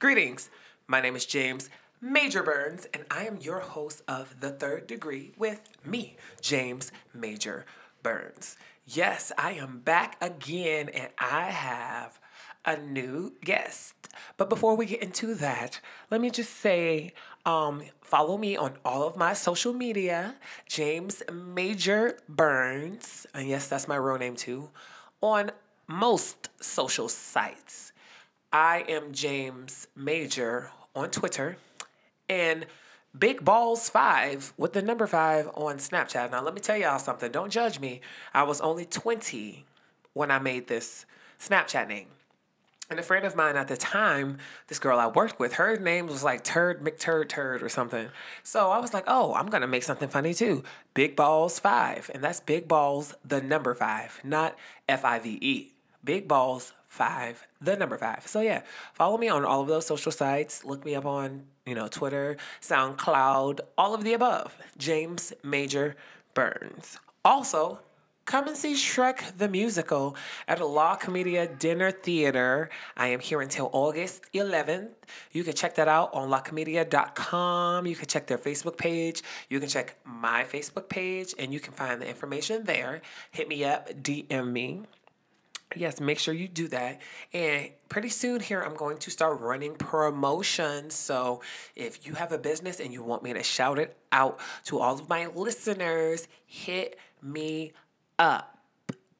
Greetings. My name is James Major Burns, and I am your host of The Third Degree with me, James Major Burns. Yes, I am back again, and I have a new guest. But before we get into that, let me just say um, follow me on all of my social media, James Major Burns. And yes, that's my real name too. On most social sites. I am James Major on Twitter and Big Balls 5 with the number 5 on Snapchat. Now, let me tell y'all something. Don't judge me. I was only 20 when I made this Snapchat name. And a friend of mine at the time, this girl I worked with, her name was like Turd McTurd Turd or something. So I was like, oh, I'm gonna make something funny too. Big Balls 5. And that's Big Balls, the number 5, not F I V E. Big Balls 5, the number 5. So yeah, follow me on all of those social sites. Look me up on, you know, Twitter, SoundCloud, all of the above. James Major Burns. Also, Come and see Shrek the Musical at La Comedia Dinner Theater. I am here until August 11th. You can check that out on lacomedia.com. You can check their Facebook page. You can check my Facebook page, and you can find the information there. Hit me up, DM me. Yes, make sure you do that. And pretty soon here, I'm going to start running promotions. So if you have a business and you want me to shout it out to all of my listeners, hit me up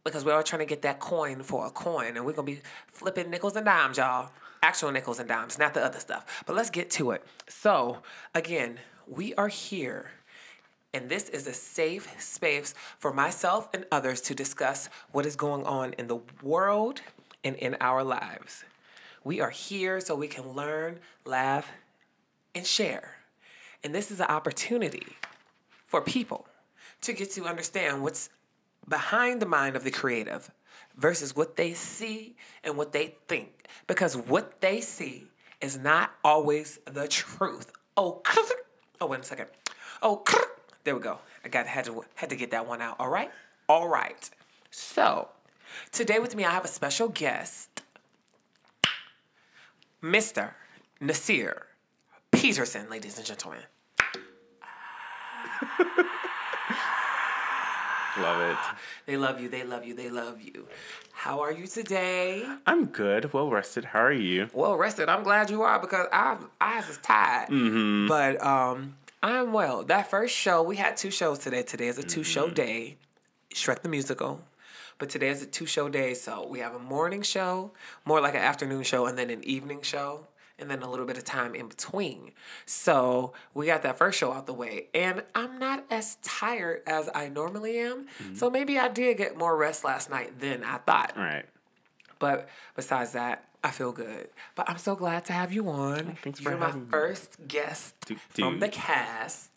because we're all trying to get that coin for a coin and we're going to be flipping nickels and dimes, y'all. Actual nickels and dimes, not the other stuff. But let's get to it. So, again, we are here and this is a safe space for myself and others to discuss what is going on in the world and in our lives. We are here so we can learn, laugh, and share. And this is an opportunity for people to get to understand what's behind the mind of the creative versus what they see and what they think. Because what they see is not always the truth. Oh, oh, wait a second. Oh, there we go. I got had to had to get that one out. All right, all right. So today with me, I have a special guest, Mr. Nasir Peterson, ladies and gentlemen. Love it. They love you. They love you. They love you. How are you today? I'm good. Well rested. How are you? Well rested. I'm glad you are because I I was tired. Mm-hmm. But um, I'm well. That first show we had two shows today. Today is a two show Mm-hmm. day. Shrek the musical. But today is a two show day, so we have a morning show, more like an afternoon show, and then an evening show, and then a little bit of time in between. So we got that first show out the way, and I'm not as tired as I normally am. Mm-hmm. So maybe I did get more rest last night than I thought. All right. But besides that, I feel good. But I'm so glad to have you on. thanks for You're my having me. first guest Du- from the cast,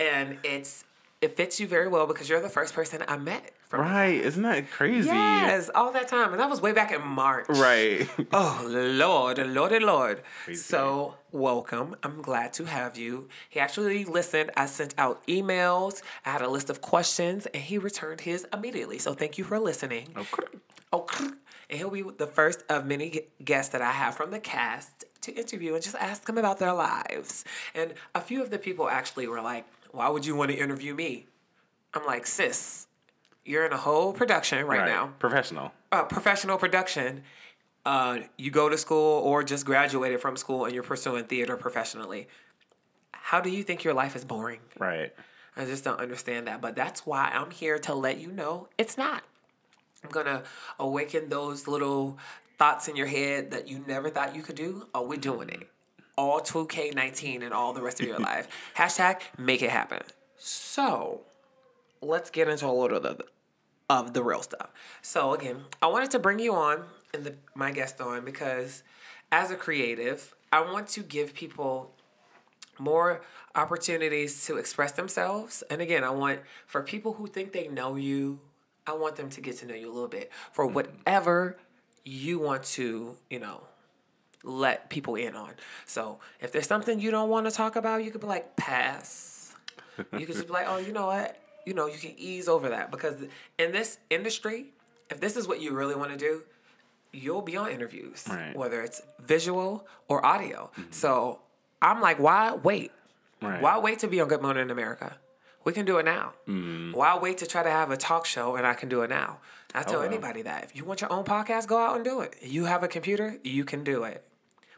and it's it fits you very well because you're the first person I met. Right. Isn't that crazy? Yes, all that time, and that was way back in March. Right. Oh Lord, Lordy Lord. Crazy. So welcome. I'm glad to have you. He actually listened. I sent out emails. I had a list of questions, and he returned his immediately. So thank you for listening. Oh, okay. Okay. Oh, and he'll be the first of many guests that I have from the cast to interview and just ask them about their lives. And a few of the people actually were like, "Why would you want to interview me?" I'm like, "Sis, you're in a whole production right, Right. now, Professional. uh, professional production. Uh, you go to school or just graduated from school and you're pursuing theater professionally. How do you think your life is boring?" Right. I just don't understand that. But that's why I'm here to let you know it's not. I'm gonna awaken those little thoughts in your head that you never thought you could do. Oh, we're doing it. All 2K19 and all the rest of your life. Hashtag make it happen. So let's get into a little of the, of the real stuff. So again, I wanted to bring you on and the, my guest on because as a creative, I want to give people more opportunities to express themselves. And again, I want for people who think they know you, I want them to get to know you a little bit for mm-hmm. whatever you want to, you know, let people in on. So if there's something you don't want to talk about, you could be like, pass. You could just be like, oh, you know what? You know, you can ease over that because in this industry, if this is what you really want to do, you'll be on interviews, Right. whether it's visual or audio. So I'm like, why wait? Right. Why wait to be on Good Morning in America? We can do it now. Why wait to try to have a talk show and I can do it now? I tell Oh, well. anybody that. If you want your own podcast, go out and do it. You have a computer, you can do it.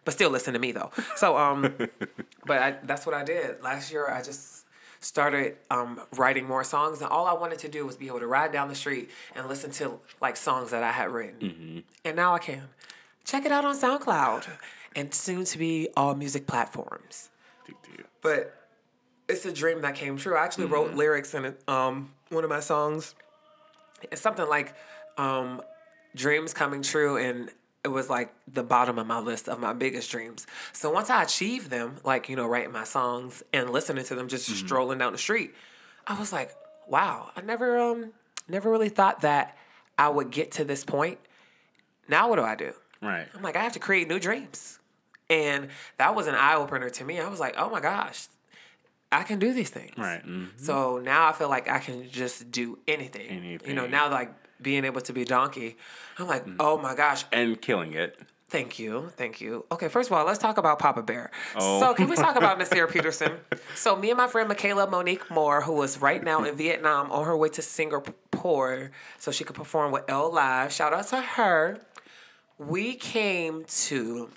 But still listen to me though. So um but I, that's what I did. Last year I just started um, writing more songs and all I wanted to do was be able to ride down the street and listen to like songs that I had written. And now I can. Check it out on SoundCloud and soon to be all music platforms but it's a dream that came true. I actually wrote lyrics in um, one of my songs. It's something like um, dreams coming true, and it was like the bottom of my list of my biggest dreams. So once I achieved them, like you know, writing my songs and listening to them, just strolling down the street, I was like, wow, I never um never really thought that I would get to this point. Now what do I do? Right. I'm like, I have to create new dreams. And that was an eye opener to me. I was like, oh my gosh, I can do these things. Right. mhm. So now I feel like I can just do anything. anything. You know, now like being able to be donkey, I'm like, Mm. oh my gosh, And killing it. thank you, thank you. Okay, first of all, let's talk about Papa Bear. Oh. So can we talk about Nasir Peterson? So me and my friend Michaela Monique Moore, who is right now in Vietnam on her way to Singapore so she could perform with L Live. Shout out to her. We came to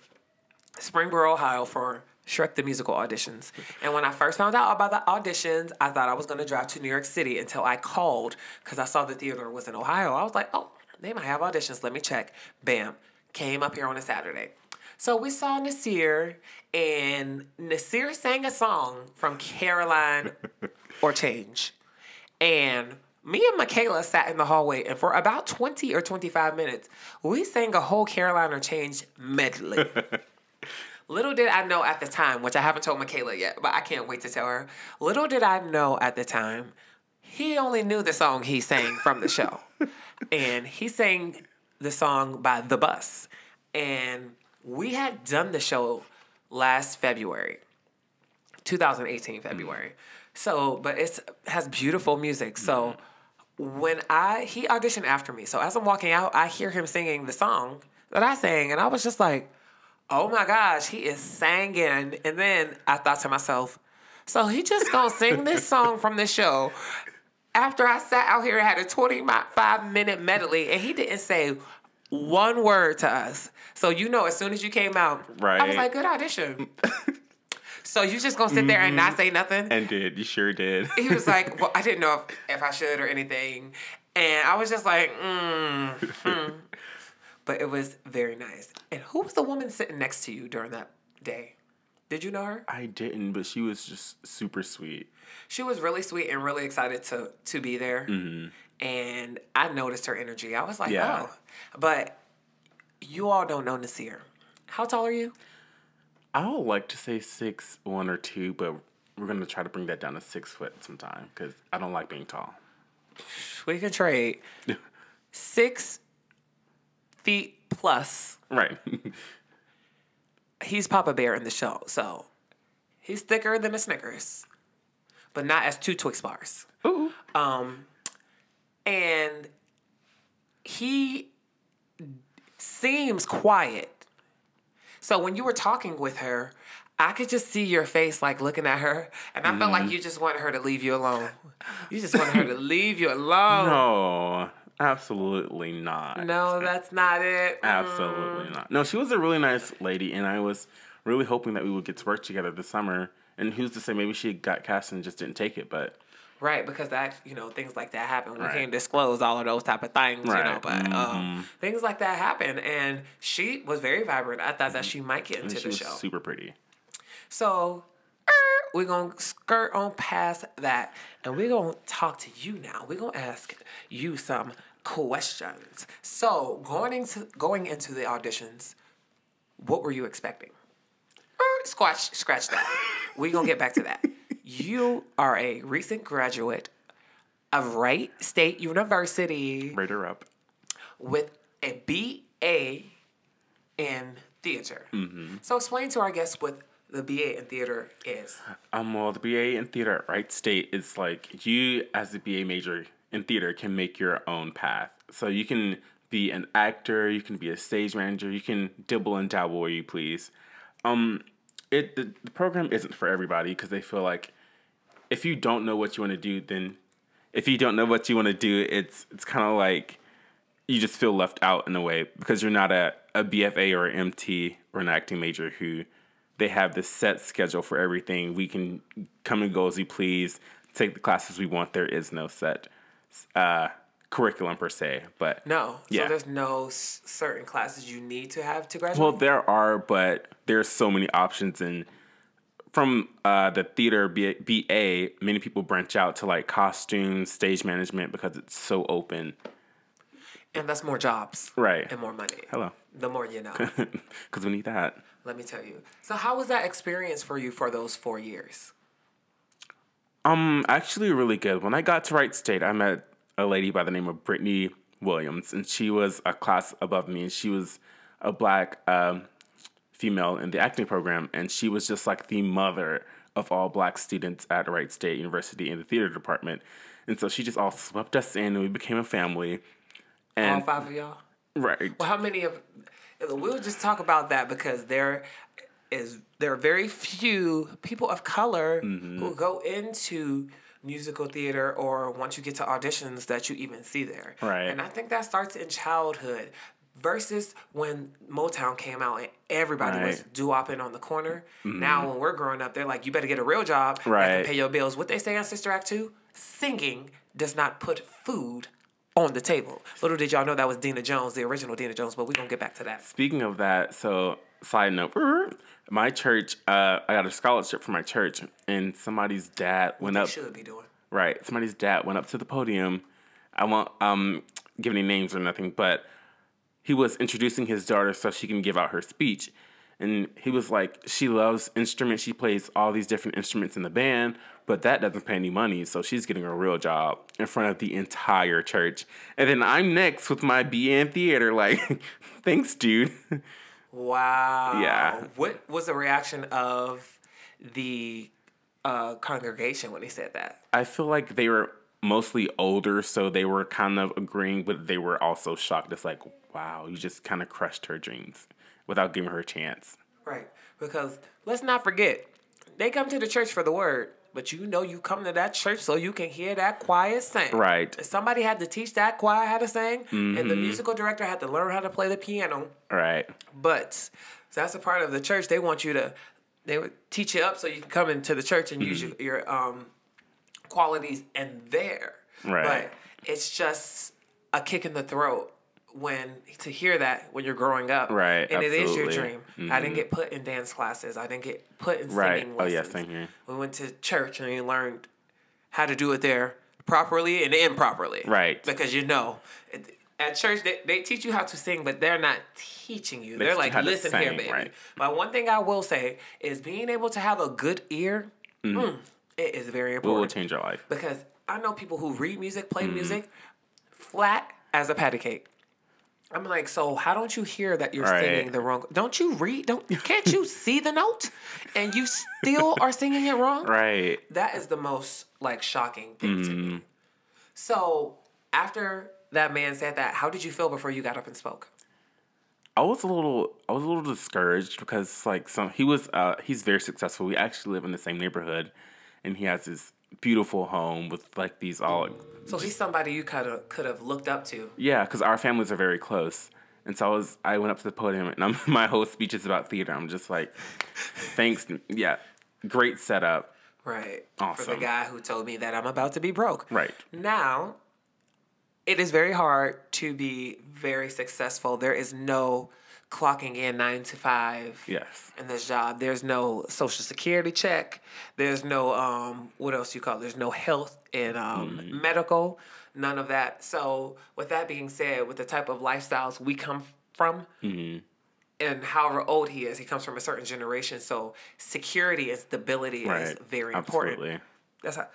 Springboro, Ohio for Shrek the Musical auditions. And when I first found out about the auditions, I thought I was going to drive to New York City until I called because I saw the theater was in Ohio. I was like, oh, they might have auditions. Let me check. Bam. Came up here on a Saturday. So we saw Nasir, and Nasir sang a song from Caroline or Change. And me and Michaela sat in the hallway, and for about 20 or 25 minutes, we sang a whole Caroline or Change medley. Little did I know at the time, which I haven't told Michaela yet, but I can't wait to tell her. Little did I know at the time, he only knew the song he sang from the show. and he sang the song by The Bus. And we had done the show last February, 2018 mm-hmm. February. So, but it's has beautiful music. So mm-hmm. when I he auditioned after me. So as I'm walking out, I hear him singing the song that I sang, and I was just like, "Oh my gosh, he is singing!" And then I thought to myself, "So he just gonna sing this song from the show?" After I sat out here and had a 25 minute medley, and he didn't say one word to us. So you know, as soon as you came out, I was like, "Good audition." so you just gonna sit there and not say nothing? And did. You sure did. he was like, "Well, I didn't know if, if I should or anything," and I was just like, mm, hmm. But it was very nice. And who was the woman sitting next to you during that day? Did you know her? I didn't, but she was just super sweet. She was really sweet and really excited to to be there. Mm-hmm. And I noticed her energy. I was like, Yeah. oh. But you all don't know Nasir. How tall are you? I would like to say six one or two, but we're gonna try to bring that down to six foot sometime because I don't like being tall. We can trade six feet plus. Right. he's Papa Bear in the show, so he's thicker than a Snickers, but not as two Twix bars. Ooh. Um, and he seems quiet. So when you were talking with her, I could just see your face like looking at her, and I felt like you just wanted her to leave you alone. You just wanted her to leave you alone. No, absolutely not. No, that's not it. Absolutely not. No, she was a really nice lady, and I was really hoping that we would get to work together this summer. And who's to say maybe she got cast and just didn't take it, but Right, because that you know things like that happen. We Right. can't disclose all of those type of things, you know. Right. But um, things like that happen, and she was very vibrant. I thought that she might get into she the was show. super pretty. So er, we're gonna skirt on past that, and we're gonna talk to you now. We're gonna ask you some questions. So going into going into the auditions, what were you expecting? Er, Scratch, scratch that. We're gonna get back to that. You are a recent graduate of Wright State University Rate her up. with a BA in theater. So explain to our guests what the BA in theater is. Um, well, the BA in theater at Wright State is like you, as a BA major in theater, can make your own path. So you can be an actor, you can be a stage manager, you can dibble and dabble where you please. Um, it the, the program isn't for everybody because they feel like if you don't know what you want to do, then if you don't know what you want to do, it's it's kind of like you just feel left out in a way because you're not a, a BFA or an MT or an acting major who they have this set schedule for everything. We can come and go as we please, take the classes we want. There is no set uh, curriculum per se, but No. Yeah. So there's no s- certain classes you need to have to graduate. Well, there are, but there's so many options, and from uh, the theater B- BA, many people branch out to like costumes, stage management because it's so open. and that's more jobs. Right. And more money. Hello, The more you know. because we need that. Let me tell you. So how was that experience for you for those four years? Um, actually, really good. When I got to Wright State, I met a lady by the name of Brittany Williams, and she was a class above me, and she was a black um, female in the acting program, and she was just like the mother of all black students at Wright State University in the theater department, and so she just all swept us in, and we became a family. All five of y'all? right, Well, how many of we'll just talk about that because there is there are very few people of color Mm-hmm. who go into musical theater or once you get to auditions that you even see there. Right. And I think that starts in childhood versus when Motown came out and everybody was Right. Mm-hmm. doo-wopping on the corner. Now when we're growing up, they're like, you better get a real job that Right. can pay your bills. What they say on Sister Act 2? Singing does not put food on the table. Little did y'all know that was Deena Jones, the original Deena Jones, but we're gonna get back to that. Speaking of that, so side note, my church, uh, I got a scholarship for my church, and somebody's dad went up. should be doing. Right, somebody's dad went up to the podium. I won't um give any names or nothing, but he was introducing his daughter so she can give out her speech. And he was like, she loves instruments. She plays all these different instruments in the band, but that doesn't pay any money. So she's getting a real job in front of the entire church. And then I'm next with my BA in theater. Like, thanks, dude. Wow. Yeah. What was the reaction of the uh, congregation when he said that? I feel like they were mostly older, so they were kind of agreeing, but they were also shocked. It's like, wow, you just kind of crushed her dreams without giving her a chance. Right. Because let's not forget, they come to the church for the word, but you know you come to that church so you can hear that choir sing. Right. Mm-hmm. Somebody had to teach that choir how to sing, and the musical director had to learn how to play the piano. Right. But that's a part of the church. They want you to, they would teach you up so you can come into the church and use your, Mm-hmm. your um, qualities in there. Right. But it's just a kick in the throat when to hear that when you're growing up. Right, And it is your absolutely. dream. I didn't get put in dance classes. I didn't get put in Right. singing Oh, yeah, same here. We went to church and we learned how to do it there properly and improperly. Right. Because you know, at church they, they teach you how to sing, but they're not teaching you. They you like, listen here, baby. right. But one thing I will say is being able to have a good ear, mm, it is very important. It will change your life. Because I know people who read music, play Mm-hmm. music, flat as a patty cake. I'm like, so how don't you hear that you're Right. singing the wrong? Don't you read? Don't can't you see the note, and you still are singing it wrong? Right. That is the most like shocking thing Mm-hmm. me. So after that man said that, how did you feel before you got up and spoke? I was a little I was a little discouraged because like some he was uh he's very successful. We actually live in the same neighborhood and he has this beautiful home with like these all So he's somebody you could have could have looked up to. Yeah, because our families are very close. And so I was, I went up to the podium, and I'm, my whole speech is about theater. I'm just like, thanks, yeah, great setup. Right. Awesome. For the guy who told me that I'm about to be broke. Right. Now, it is very hard to be very successful. There is no clocking in nine to five Yes. in this job. There's no social security check. There's no um what else you call it? There's no health and um Mm-hmm. medical. None of that. So with that being said, with the type of lifestyles we come from, Mm-hmm. and however old he is, he comes from a certain generation. So security and stability is Right. very important. That's how.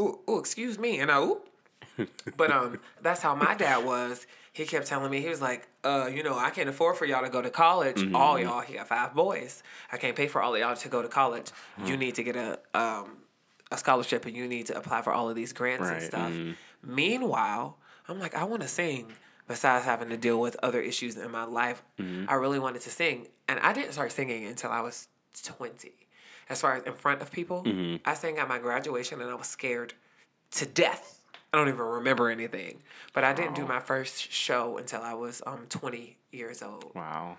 Ooh, ooh, excuse me, and I, ooh. but um, that's how my dad was. He kept telling me he was like, uh, you know, I can't afford for y'all to go to college. Mm-hmm. All y'all, he got five boys. I can't pay for all of y'all to go to college. Mm. You need to get a um a scholarship, and you need to apply for all of these grants and Right, stuff. mhm. Meanwhile, I'm like, I want to sing, besides having to deal with other issues in my life, I really wanted to sing. And I didn't start singing until I was 20. As far as in front of people, I sang at my graduation and I was scared to death. I don't even remember anything. But I didn't do my first show until I was um 20 years old. Wow.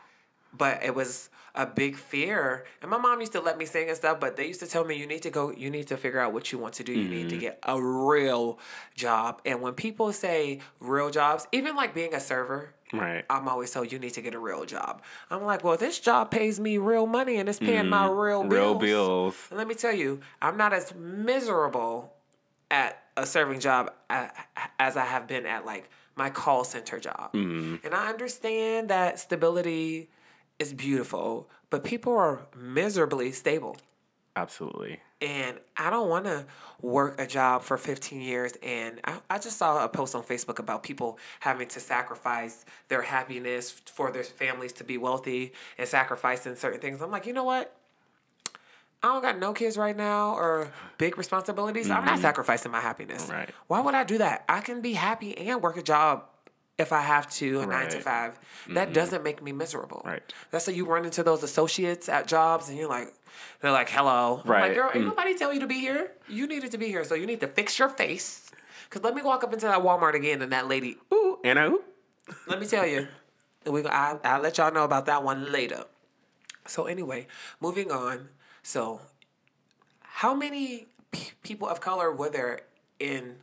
But it was a big fear. And my mom used to let me sing and stuff, but they used to tell me you need to go you need to figure out what you want to do. You need to get a real job. And when people say real jobs, even like being a server, Right. I'm always told you need to get a real job. I'm like, well, this job pays me real money and it's paying my real bills. Real bills. And let me tell you, I'm not as miserable at a serving job uh, as I have been at like my call center job. Mm-hmm. And I understand that stability is beautiful, but people are miserably stable. Absolutely. And I don't want to work a job for 15 years. And I, I just saw a post on Facebook about people having to sacrifice their happiness for their families to be wealthy and sacrificing certain things. I'm like, you know what? I don't got no kids right now or big responsibilities. I'm not sacrificing my happiness. Right. Why would I do that? I can be happy and work a job if I have to, a nine to Right. five. That doesn't make me miserable. Right. That's how you run into those associates at jobs and you're like, they're like, hello. I'm like, Right. girl, ain't Mm. nobody tell you to be here. You needed to be here. So you need to fix your face. Cause let me walk up into that Walmart again and that lady, ooh, And I, ooh. let me tell you. We I I'll let y'all know about that one later. So anyway, moving on. So how many p- people of color were there in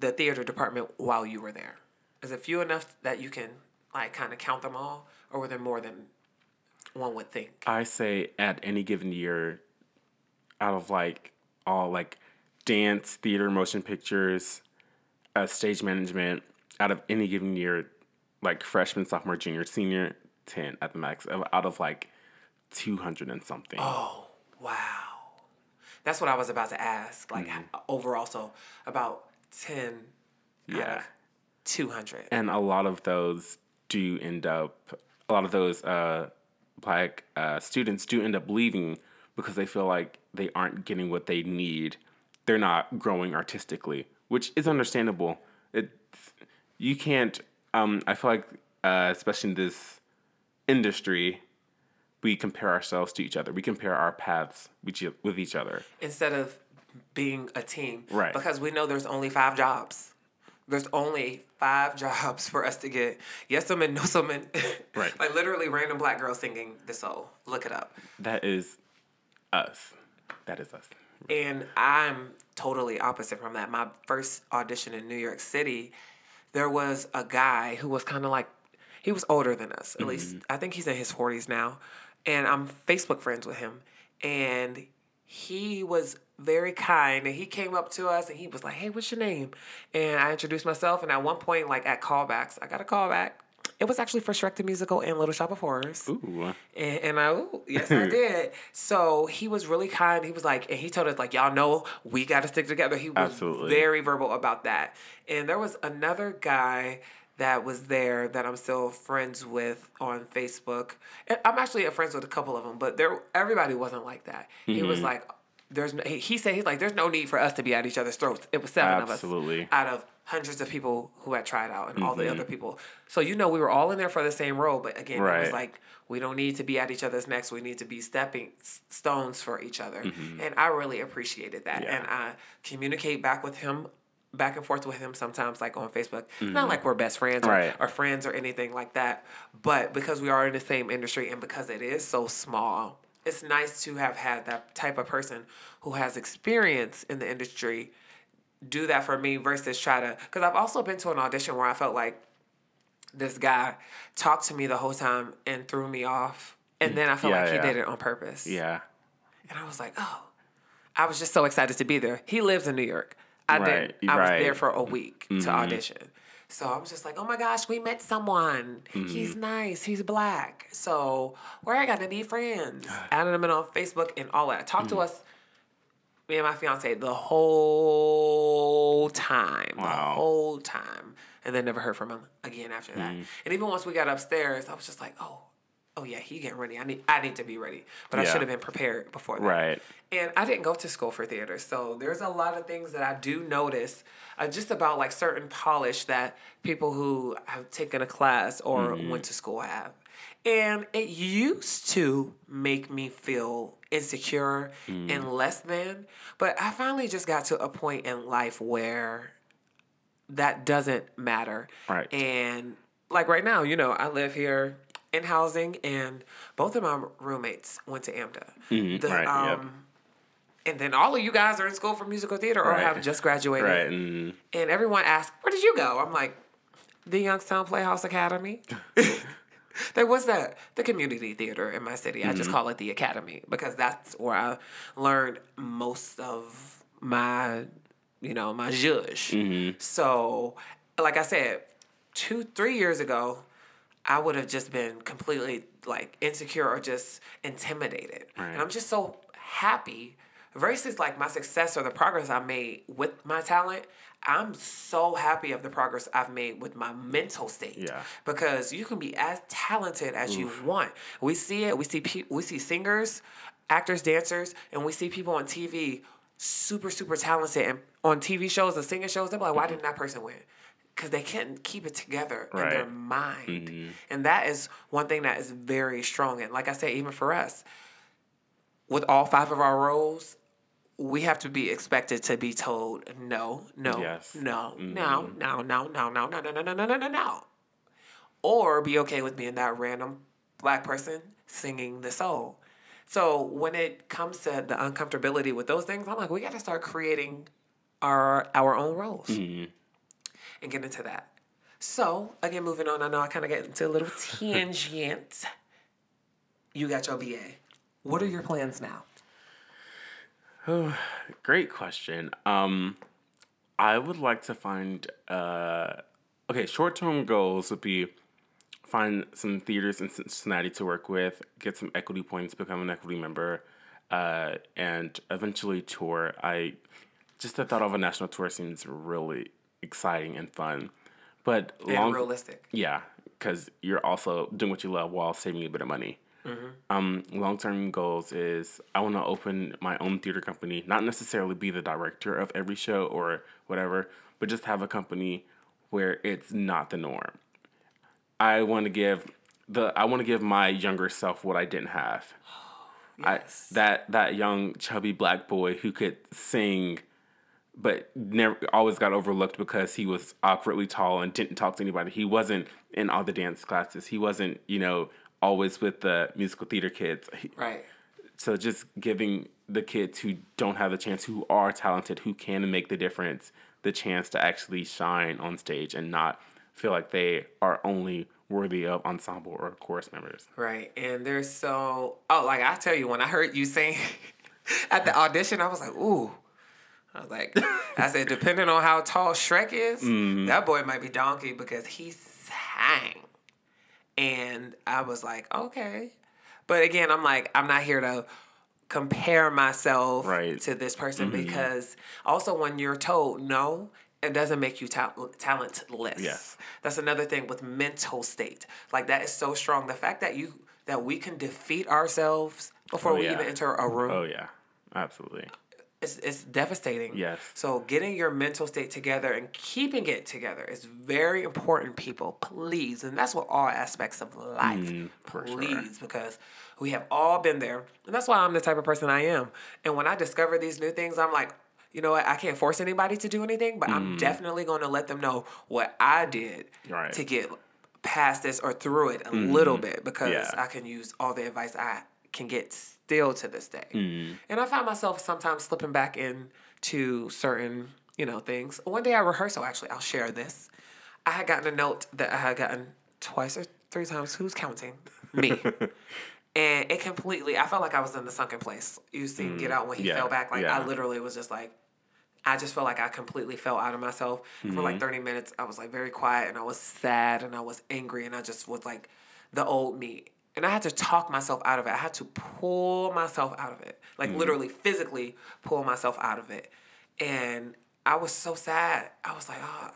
the theater department while you were there? Is it few enough that you can like kind of count them all, or were there more than one would think? I say at any given year, out of like all like dance, theater, motion pictures, uh, stage management, out of any given year, like freshman, sophomore, junior, senior, 10 at the max, out of like 200 and something. Oh, wow. That's what I was about to ask. Like overall, so about ten Yeah. two hundred. And a lot of those do end up, a lot of those uh, black uh, students do end up leaving because they feel like they aren't getting what they need. They're not growing artistically, which is understandable. It, you can't, um, I feel like, uh, especially in this industry, we compare ourselves to each other. We compare our paths with each- other. instead of being a team. Right. Because we know there's only five jobs. There's only five jobs for us to get yes woman, no woman. Right. like literally random black girl singing the soul. Look it up. That is us. That is us. And I'm totally opposite from that. My first audition in New York City, there was a guy who was kind of like, he was older than us. At mm-hmm. least I think he's in his 40s now. And I'm Facebook friends with him. And he was very kind and he came up to us and he was like, Hey, what's your name? And I introduced myself. And at one point, like at callbacks, I got a callback. It was actually for Shrek the Musical and Little Shop of Horrors. Ooh. And, and I, ooh, yes, I did. So he was really kind. He was like, and he told us, like, y'all know we got to stick together. He was Absolutely. very verbal about that. And there was another guy that was there that I'm still friends with on Facebook. And I'm actually friends with a couple of them, but there everybody wasn't like that. He was like, there's no, he, he said he's like, there's no need for us to be at each other's throats. It was seven Absolutely. of us out of hundreds of people who had tried out and all the other people. So you know we were all in there for the same role, but again, it was like we don't need to be at each other's necks. We need to be stepping stones for each other. Mm-hmm. And I really appreciated that. Yeah. And I communicate back with him, back and forth with him sometimes, like on Facebook. Mm-hmm. Not like we're best friends or, or friends or anything like that, but because we are in the same industry and because it is so small, it's nice to have had that type of person who has experience in the industry do that for me versus try to because I've also been to an audition where I felt like this guy talked to me the whole time and threw me off. And then I felt Yeah, like he yeah. did it on purpose. Yeah. And I was like, oh. I was just so excited to be there. He lives in New York. I Right, didn't. I was there for a week to mm-hmm. audition. So I was just like, oh my gosh, we met someone. Mm-hmm. He's nice. He's black. So we're gonna be friends. Added him in on Facebook and all that. Talked to mm. us, me and my fiance, the whole time. The whole time. And then never heard from him again after that. Mm. And even once we got upstairs, I was just like, oh, oh yeah, he getting ready. I need I need to be ready. But I should have been prepared before that. Right. And I didn't go to school for theater, so there's a lot of things that I do notice uh, just about like certain polish that people who have taken a class or went to school have. And it used to make me feel insecure and less than, but I finally just got to a point in life where that doesn't matter. Right. And like right now, you know, I live here in housing, and both of my roommates went to AMDA. Mm-hmm. right, yep. um, And then all of you guys are in school for musical theater or Right. have just graduated. Right. And And everyone asked, Where did you go? I'm like, The Youngstown Playhouse Academy. there was that the community theater in my city. I just Mm-hmm. call it the academy because that's where I learned most of my, you know, my zhuzh. Mm-hmm. So, like I said, two, three years ago, I would have just been completely like insecure or just intimidated. And I'm just so happy versus like my success or the progress I made with my talent. I'm so happy of the progress I've made with my mental state. Yeah. Because you can be as talented as you want. We see it. We see pe- we see singers, actors, dancers, and we see people on TV super super talented and on TV shows and singing shows. They're like, why mm-hmm. didn't that person win? Because they can't keep it together in their Right. mind, and that is one thing that is very strong. And like I said, even for us, with all five of our roles, we have to be expected to be told no, no, Yes. no, no, no, no, no, no, no, no, no, no, no, no, no, no. Or be okay with being that random black person singing the soul. So when it comes to the uncomfortability with those things, I'm like, we got to start creating our our own roles and get into that. So again, moving on. I know I kind of get into a little tangent. You got your BA. What are your plans now? great question. Um, I would like to find. Uh, okay, short term goals would be find some theaters in Cincinnati to work with, get some equity points, become an equity member, uh, and eventually tour. I just the thought of a national tour seems really exciting and fun, but And long realistic. yeah, because you're also doing what you love while saving a bit of money. Um, long term goals is I want to open my own theater company, not necessarily be the director of every show or whatever, but just have a company where it's not the norm. I want to give the I want to give my younger self what I didn't have. Yes. I, that that young chubby black boy who could sing but never always got overlooked because he was awkwardly tall and didn't talk to anybody. He wasn't in all the dance classes. He wasn't, you know, always with the musical theater kids. Right. so just giving the kids who don't have the chance, who are talented, who can make the difference, the chance to actually shine on stage and not feel like they are only worthy of ensemble or chorus members. Right. And there's so oh, like I tell you, when I heard you sing at the audition, I was like, ooh. I was like, I said, depending on how tall Shrek is, mm-hmm. that boy might be donkey because he sang. And I was like, okay. But again, I'm like, I'm not here to compare myself Right. to this person mm-hmm. because also when you're told no, it doesn't make you ta- talentless. Yes. That's another thing with mental state. Like that is so strong. The fact that you that we can defeat ourselves before Oh, we yeah. even enter a room Oh yeah, absolutely. It's, it's devastating. Yes. So getting your mental state together and keeping it together is very important, people. Please. And that's what all aspects of life. Mm, for sure. Please. Because we have all been there. And that's why I'm the type of person I am. And when I discover these new things, I'm like, you know what? I can't force anybody to do anything, but I'm definitely going to let them know what I did Mm. Right. Mm-hmm. to get past this or through it a little bit because Yeah. I can use all the advice I can get still to this day. Mm-hmm. And I find myself sometimes slipping back into certain, you know, things. One day at rehearsal, actually, I'll share this. I had gotten a note that I had gotten twice or three times. Who's counting? Me. and it completely, I felt like I was in the sunken place. You see, Get Out when he Mm. yeah, fell back. Like, yeah. I literally was just like, I just felt like I completely fell out of myself. For Mm-hmm. like 30 minutes, I was like very quiet and I was sad and I was angry and I just was like the old me. And I had to talk myself out of it. I had to pull myself out of it. Like Mm-hmm. literally physically pull myself out of it. And I was so sad. I was like, oh,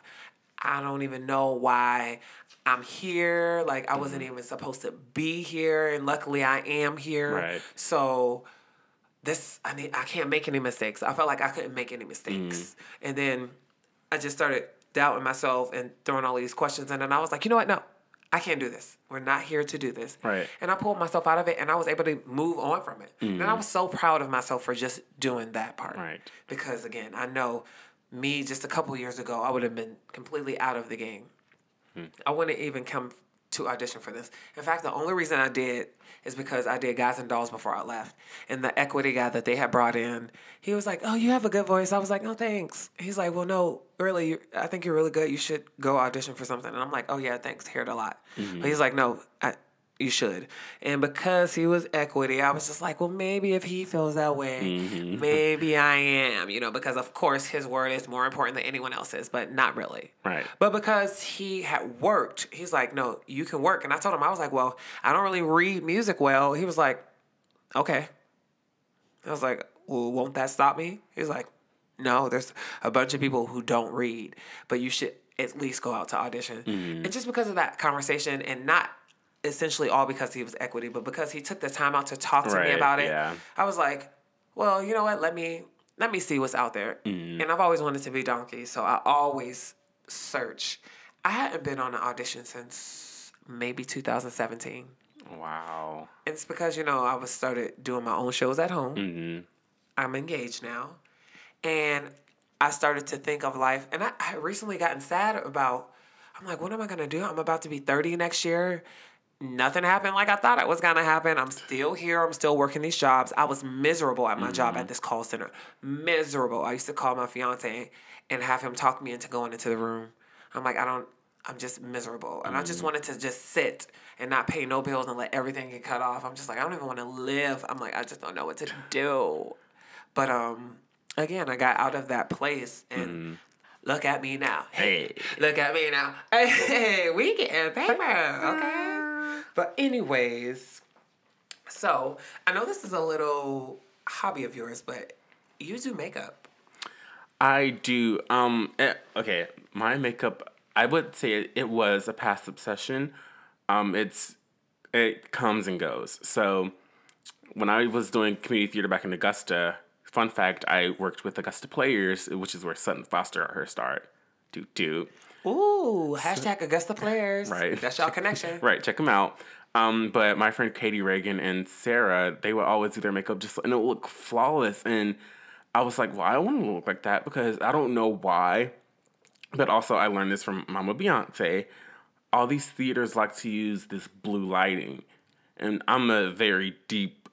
I don't even know why I'm here. Like I wasn't Mm-hmm. even supposed to be here, and luckily I am here. Right. So this I need I can't make any mistakes. I felt like I couldn't make any mistakes. Mm. And then I just started doubting myself and throwing all these questions in and I was like, you know what? No. I can't do this. We're not here to do this. Right. And I pulled myself out of it and I was able to move on from it. And I was so proud of myself for just doing that part. Mm. Right. Because again, I know me just a couple years ago, I would have been completely out of the game. I wouldn't even come to audition for this. In fact, the only reason I did is because I did Guys and Dolls before I left. And the equity guy that they had brought in, he was like, Oh, you have a good voice. I was like, No, thanks. He's like, Well, no, really, I think you're really good. You should go audition for something. And I'm like, Oh, yeah, thanks. Heard a lot. Mm-hmm. But he's like, No, I, you should. And because he was equity, I was just like, well, maybe if he feels that way, mm-hmm. maybe I am, you know, because of course his word is more important than anyone else's, but not really. Right. But because he had worked, he's like, no, you can work. And I told him, I was like, well, I don't really read music well. He was like, okay. I was like, well, won't that stop me? He's like, no, there's a bunch of people who don't read, but you should at least go out to audition. Mm-hmm. And just because of that conversation and not essentially all because he was equity, but because he took the time out to talk to me about it, yeah. I was like, well, you know what? Let me let me see what's out there. Mm-hmm. And I've always wanted to be donkey, so I always search. I hadn't been on an audition since maybe 2017. Wow. It's because you know I was started doing my own shows at home. Mm-hmm. I'm engaged now, and I started to think of life. And I, I recently gotten sad about. I'm like, what am I gonna do? I'm about to be 30 next year. Nothing happened like I thought it was gonna happen. I'm still here. I'm still working these jobs. I was miserable at my job at mm-hmm. this call center. Miserable. I used to call my fiance and have him talk me into going into the room. I'm like, I don't. I'm just miserable, and I just mm-hmm. wanted to just sit and not pay no bills and let everything get cut off. I'm just like, I don't even want to live. I'm like, I just don't know what to do. But um, again, I got out of that place and. Mm-hmm. Look at me now. Hey, Hey. look at me now. Hey, we getting paper, okay? But anyways, so I know this is a little hobby of yours, but you do makeup. I do. Um. eh, okay. My makeup. I would say it, was a past obsession. Um. It's it comes and goes. So when I was doing community theater back in Augusta, fun fact, I worked with Augusta Players, which is where Sutton Foster got her start. Doot doot. Ooh, hashtag Augusta Players. Right. That's y'all connection. Right, check them out. Um, but my friend Katie Reagan and Sarah, they would always do their makeup just and it would look flawless. And I was like, well, I want to look like that because I don't know why. But also, I learned this from Mama Beyonce. All these theaters like to use this blue lighting, and I'm a very deep,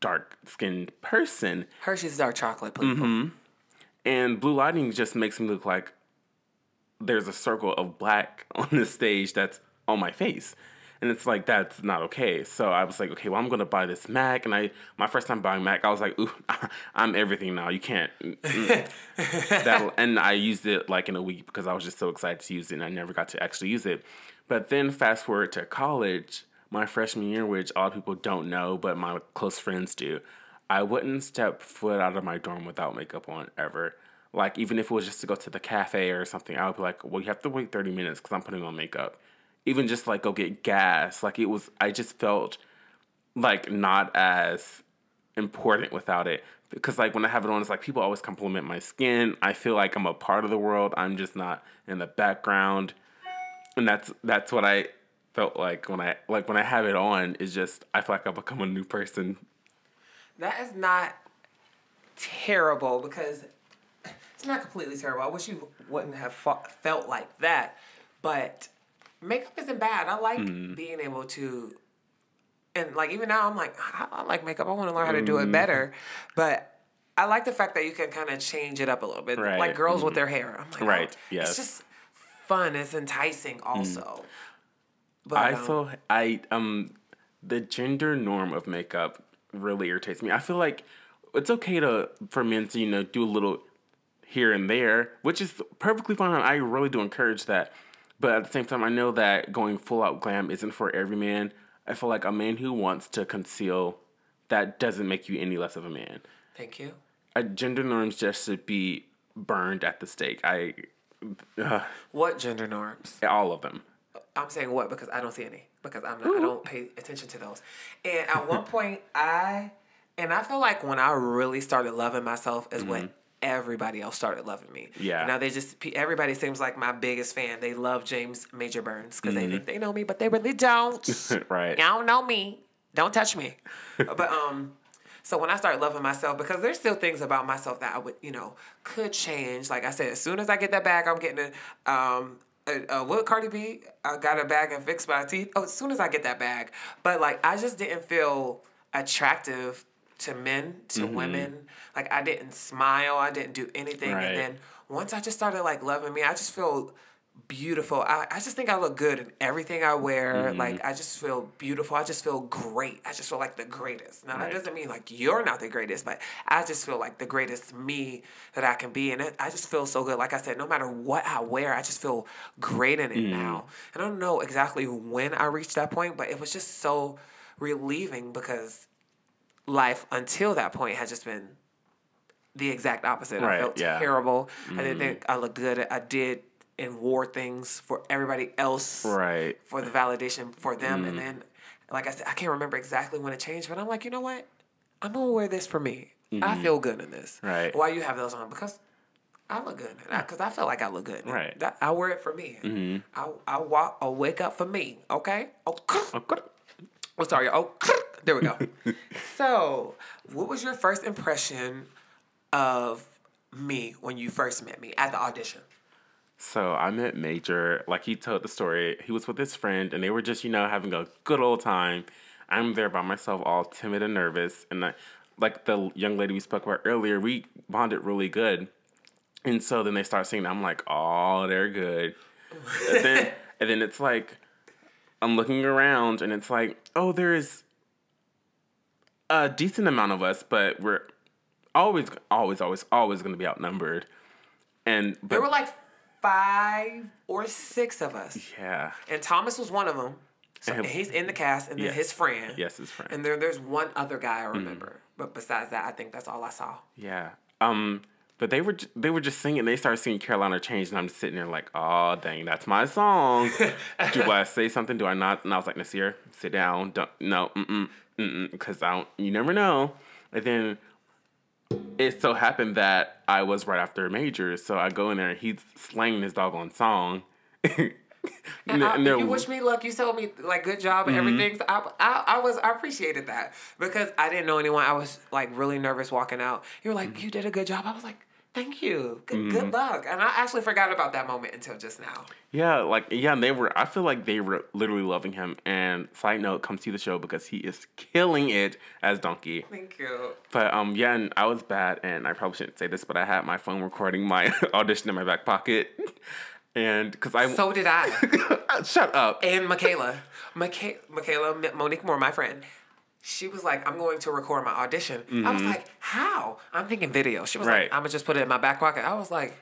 dark skinned person. Hershey's dark chocolate, people. Mm-hmm. And blue lighting just makes me look like there's a circle of black on the stage that's on my face. And it's like that's not okay. So I was like, okay, well I'm gonna buy this Mac. And I my first time buying Mac, I was like, ooh, I'm everything now. You can't. mm, that and I used it like in a week because I was just so excited to use it, and I never got to actually use it. But then fast forward to college, my freshman year, which a lot of people don't know, but my close friends do. I wouldn't step foot out of my dorm without makeup on ever. Like even if it was just to go to the cafe or something, I would be like, "Well, you have to wait thirty minutes because I'm putting on makeup." Even just like go get gas, like it was. I just felt like not as important without it because like when I have it on, it's like people always compliment my skin. I feel like I'm a part of the world. I'm just not in the background, and that's that's what I felt like when I like when I have it on. Is just I feel like I become a new person. That is not terrible because it's not completely terrible. I wish you wouldn't have fa- felt like that, but makeup isn't bad. I like being able to, and like even now, I'm like I, I like makeup. I want to learn how to do it better, but. I like the fact that you can kind of change it up a little bit, Right. like girls with their hair. I'm like, Right, oh, yes. it's just fun. It's enticing, also. But I um, feel I um the gender norm of makeup really irritates me. I feel like it's okay to for men to you know do a little here and there, which is perfectly fine. I really do encourage that. But at the same time, I know that going full out glam isn't for every man. I feel like a man who wants to conceal that doesn't make you any less of a man. thank you. Uh, gender norms just should be burned at the stake. I uh, What gender norms? all of them. I'm saying what because I don't see any because I'm not, I don't pay attention to those. And at one point, I and I feel like when I really started loving myself is when everybody else started loving me. Yeah. Now they just everybody seems like my biggest fan. They love James Major Burns because they think they know me, but they really don't. Right. Y'all don't know me. Don't touch me. but um, so when I started loving myself, because there's still things about myself that I would, you know, could change. Like I said, as soon as I get that bag, I'm getting a um. A, a what Cardi B? I got a bag and fixed my teeth. Oh, as soon as I get that bag, but like I just didn't feel attractive to men, to Mm-hmm. women. Like I didn't smile, I didn't do anything, Right. and then once I just started like loving me, I just feel beautiful. I, I just think I look good in everything I wear. Mm-hmm. Like I just feel beautiful. I just feel great. I just feel like the greatest. Now Right. that doesn't mean like you're not the greatest, but I just feel like the greatest me that I can be. And it, I just feel so good. Like I said, no matter what I wear, I just feel great in it Mm. now. And I don't know exactly when I reached that point, but it was just so relieving because life until that point had just been the exact opposite. I felt yeah. terrible. I didn't think mm. I looked good. I did and wore things for everybody else Right. for the validation for them. And mm. then, like I said, I can't remember exactly when it changed, but I'm like, you know what? I'm gonna wear this for me. I mm-hmm. feel good in this. Right. Why you have those on? Because I look good. Because I feel like I look good. in. Right. That, I wear it for me. Mm-hmm. I I walk. I wake up for me. Okay. Oh, Okay. Oh, sorry. Oh, there we go. so, what was your first impression of me when you first met me at the audition? So I met Major, like he told the story. He was with his friend, and they were just, you know, having a good old time. I'm there by myself, all timid and nervous, and I, like the young lady we spoke about earlier, we bonded really good. And so then they start singing. I'm like, oh, they're good. and then and then it's like, I'm looking around, and it's like, oh, there's a decent amount of us, but we're always, always, always, always going to be outnumbered. And but There were like five or six of us, yeah. and Thomas was one of them. So And- he's in the cast, and then Yes. his friend. Yes, his friend. And there, there's one other guy I remember, but besides that, I think that's all I saw. Yeah. Um, but they were they were just singing. They started singing Caroline or Change, and I'm just sitting there like, oh dang, that's my song. Do I say something? Do I not? And I was like, Nasir, sit down. Don't no, mm mm mm because I don't. You never know. And then it so happened that I was right after a Major, so I go in there and he's slanging his doggone song. And, I, they're- you wish me luck. You told me like good job and Mm-hmm. everything. So I, I, I was I appreciated that because I didn't know anyone. I was like really nervous walking out. You were like, Mm-hmm. you did a good job. I was like, thank you. Good, good luck. And I actually forgot about that moment until just now. Yeah, like yeah, and they were. I feel like they were literally loving him. And side note, come see the show because he is killing it as Donkey. Thank you. But um, yeah, and I was bad, and I probably shouldn't say this, but I had my phone recording my audition in my back pocket, and because I So did I. shut up. and Michaela, Michaela, Michaela Monique Moore, my friend. She was like, "I'm going to record my audition." I was like, "How?" I'm thinking video. She was Mm-hmm. Right. like, "I'm gonna just put it in my back pocket." I was like,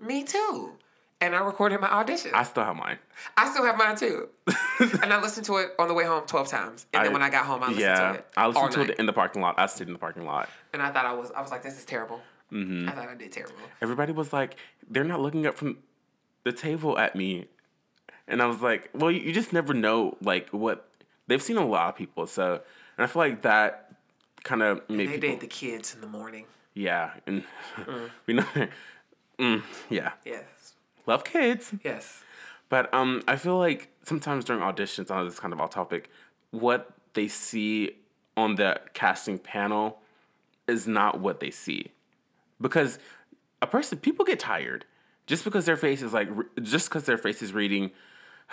"Me too." And I recorded my audition. I I, still have mine. I still have mine too. and I listened to it on the way home twelve times. And then when I got home, I listened yeah, to it. I listened to night. it in the parking lot. I stayed in the parking lot. And I thought I was, I was like, "This is terrible." Mm-hmm. I thought I did terrible. Everybody was like, they're not looking up from the table at me, and I was like, well, you just never know like what they've seen a lot of people. So, and I feel like that kind of made They people. date the kids in the morning. Yeah, and we know. Mm, yeah, Yes. love kids. Yes. But um, I feel like sometimes during auditions, on this kind of off topic, what they see on the casting panel is not what they see, because a person people get tired just because their face is like just because their face is reading,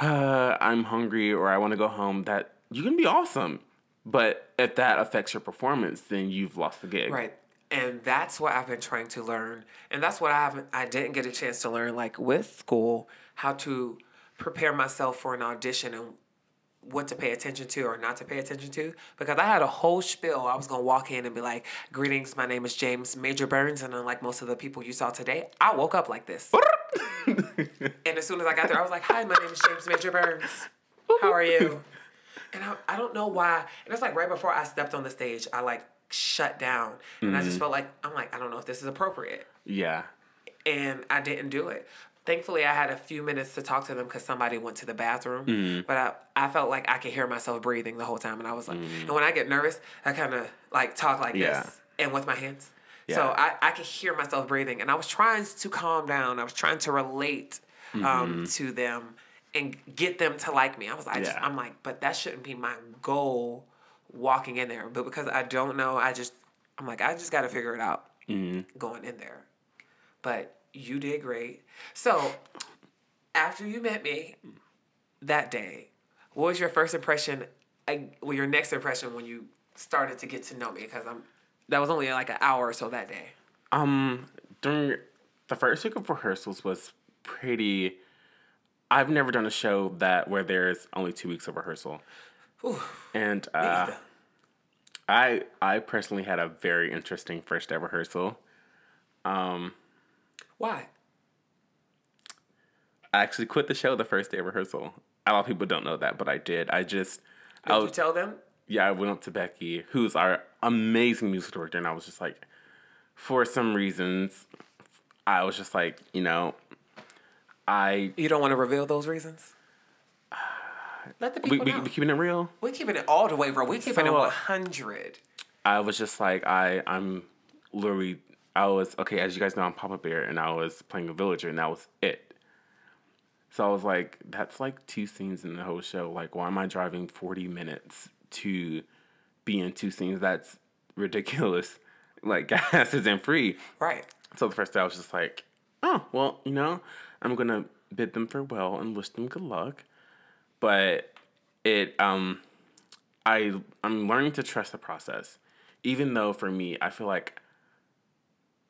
uh, I'm hungry or I want to go home. That you can be awesome, but if that affects your performance, then you've lost the gig. Right. And that's what I've been trying to learn. And that's what I haven't I didn't get a chance to learn like with school, how to prepare myself for an audition and what to pay attention to or not to pay attention to. Because I had a whole spiel. I was gonna walk in and be like, Greetings, my name is James Major Burns, and unlike most of the people you saw today, I woke up like this. and as soon as I got there, I was like, Hi, my name is James Major Burns. How are you? And I, I don't know why. And it's like right before I stepped on the stage, I like shut down. And I just felt like, I'm like, I don't know if this is appropriate. Yeah. And I didn't do it. thankfully I had a few minutes to talk to them because somebody went to the bathroom. Mm-hmm. But I, I felt like I could hear myself breathing the whole time, and I was like, Mm. and when I get nervous, I kind of like talk like Yeah. this and with my hands. Yeah. So I, I could hear myself breathing, and I was trying to calm down. I was trying to relate um, to them and get them to like me. I was like. Yeah. I'm like, but that shouldn't be my goal walking in there. But because I don't know, I just, I'm like, I just got to figure it out Mm-hmm. going in there. But you did great. So after you met me that day, what was your first impression? I, well, your next impression when you started to get to know me? Because I'm that was only like an hour or so that day. Um, during the first week of rehearsals was pretty. I've never done a show that where there's only two weeks of rehearsal, Whew. and uh, I I personally had a very interesting first day of rehearsal. Why? I actually quit the show the first day of rehearsal. A lot of people don't know that, but I did. I just, Did I you tell them? yeah, I went up to Becky, who's our amazing music director, and I was just like, for some reasons, I was just like, you know, I You don't want to reveal those reasons. Let the we people we, know. we keeping it real. We're keeping it all the way, bro. We're keeping it So, uh, one hundred. I was just like, I I'm literally I was okay, as you guys know, I'm Papa Bear, and I was playing a villager, and that was it. So I was like, that's like two scenes in the whole show. Like, why am I driving 40 minutes to be in two scenes? That's ridiculous. Like, gas isn't free. Right. So the first day I was just like, oh, well, you know, I'm gonna bid them farewell and wish them good luck. But it um I I'm learning to trust the process. Even though for me, I feel like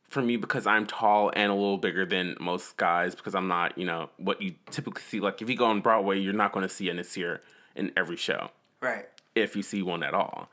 for me because I'm tall and a little bigger than most guys because I'm not, you know, what you typically see. Like if you go on Broadway, you're not gonna see a Nasir in every show Right. if you see one at all.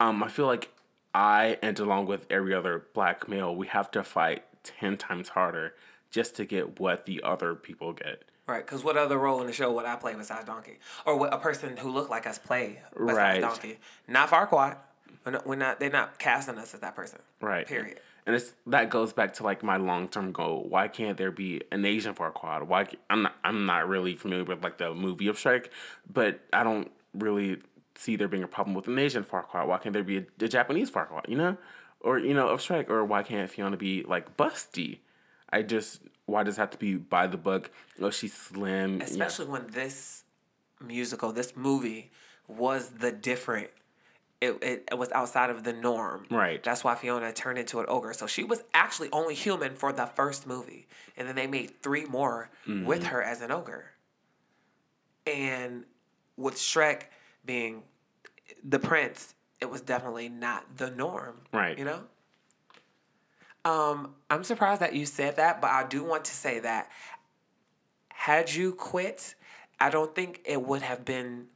Um, I feel like I and along with every other black male, we have to fight ten times harder just to get what the other people get. Right, because what other role in the show would I play besides Donkey, or what a person who looked like us play besides Right. Donkey? Not Farquaad. We're not, we're not. They're not casting us as that person. Right. Period. And it's that goes back to like my long term goal. Why can't there be an Asian Farquaad? Why I'm not I'm not really familiar with like the movie of Shrek, but I don't really see there being a problem with an Asian Farquaad. Why can't there be a, a Japanese Farquaad? You know, or you know of Shrek, or why can't Fiona be like busty? I just why does it have to be by the book? Oh, she's slim. yeah. Especially when this musical, this movie, was the different. It, it, it was outside of the norm. Right. That's why Fiona turned into an ogre. So she was actually only human for the first movie. And then they made three more Mm-hmm. with her as an ogre. And with Shrek being the prince, it was definitely not the norm. Right. You know? Um, I'm surprised that you said that, but I do want to say that had you quit, I don't think it would have been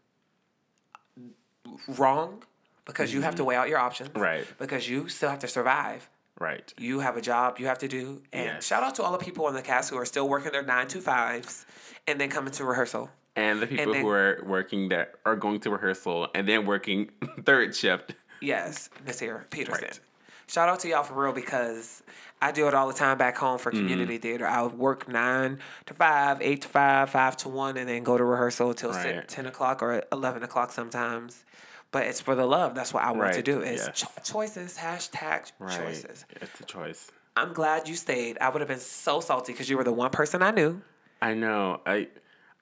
wrong because you have to weigh out your options. Mm-hmm. Right. Because you still have to survive. right. You have a job you have to do. And Yes. shout out to all the people in the cast who are still working their nine to fives and then coming to rehearsal. And the people then- who are working that are going to rehearsal and then working third shift. Yes, Nasir Peterson. Right. Shout out to y'all for real because I do it all the time back home for mm-hmm. community theater. I would work nine to five, eight to five, five to one, and then go to rehearsal till Right. 10 o'clock or 11 o'clock sometimes. But it's for the love. That's what I want to do. It's yes. cho- choices, hashtag Right. choices. It's a choice. I'm glad you stayed. I would have been so salty because you were the one person I knew. I know. I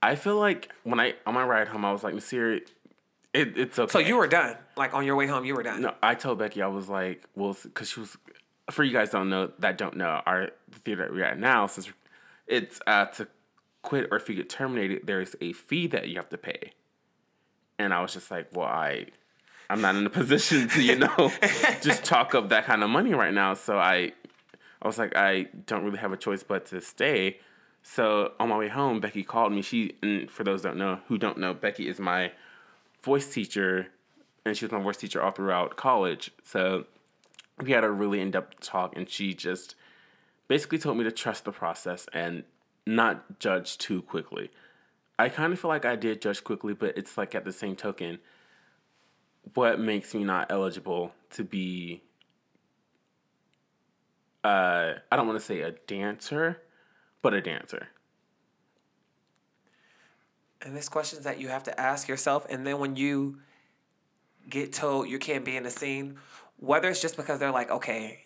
I feel like when I on my ride home, I was like, Nasir, it, it's okay. So you were done. Like on your way home, you were done. No, I told Becky I was like, well, because she was. For you guys don't know that don't know our the theater that we're at now, since it's uh, to quit or if you get terminated, there's a fee that you have to pay. And I was just like, well, I, I'm not in a position to you know just talk up that kind of money right now. So I, I was like, I don't really have a choice but to stay. So on my way home, Becky called me. She and for those don't know who don't know, Becky is my voice teacher, and she was my voice teacher all throughout college. So we had a really in depth talk, and she just basically told me to trust the process and not judge too quickly. I kind of feel like I did judge quickly, but it's like at the same token, what makes me not eligible to be uh I don't want to say a dancer, but a dancer. And there's questions that you have to ask yourself. And then when you get told you can't be in the scene, whether it's just because they're like, okay,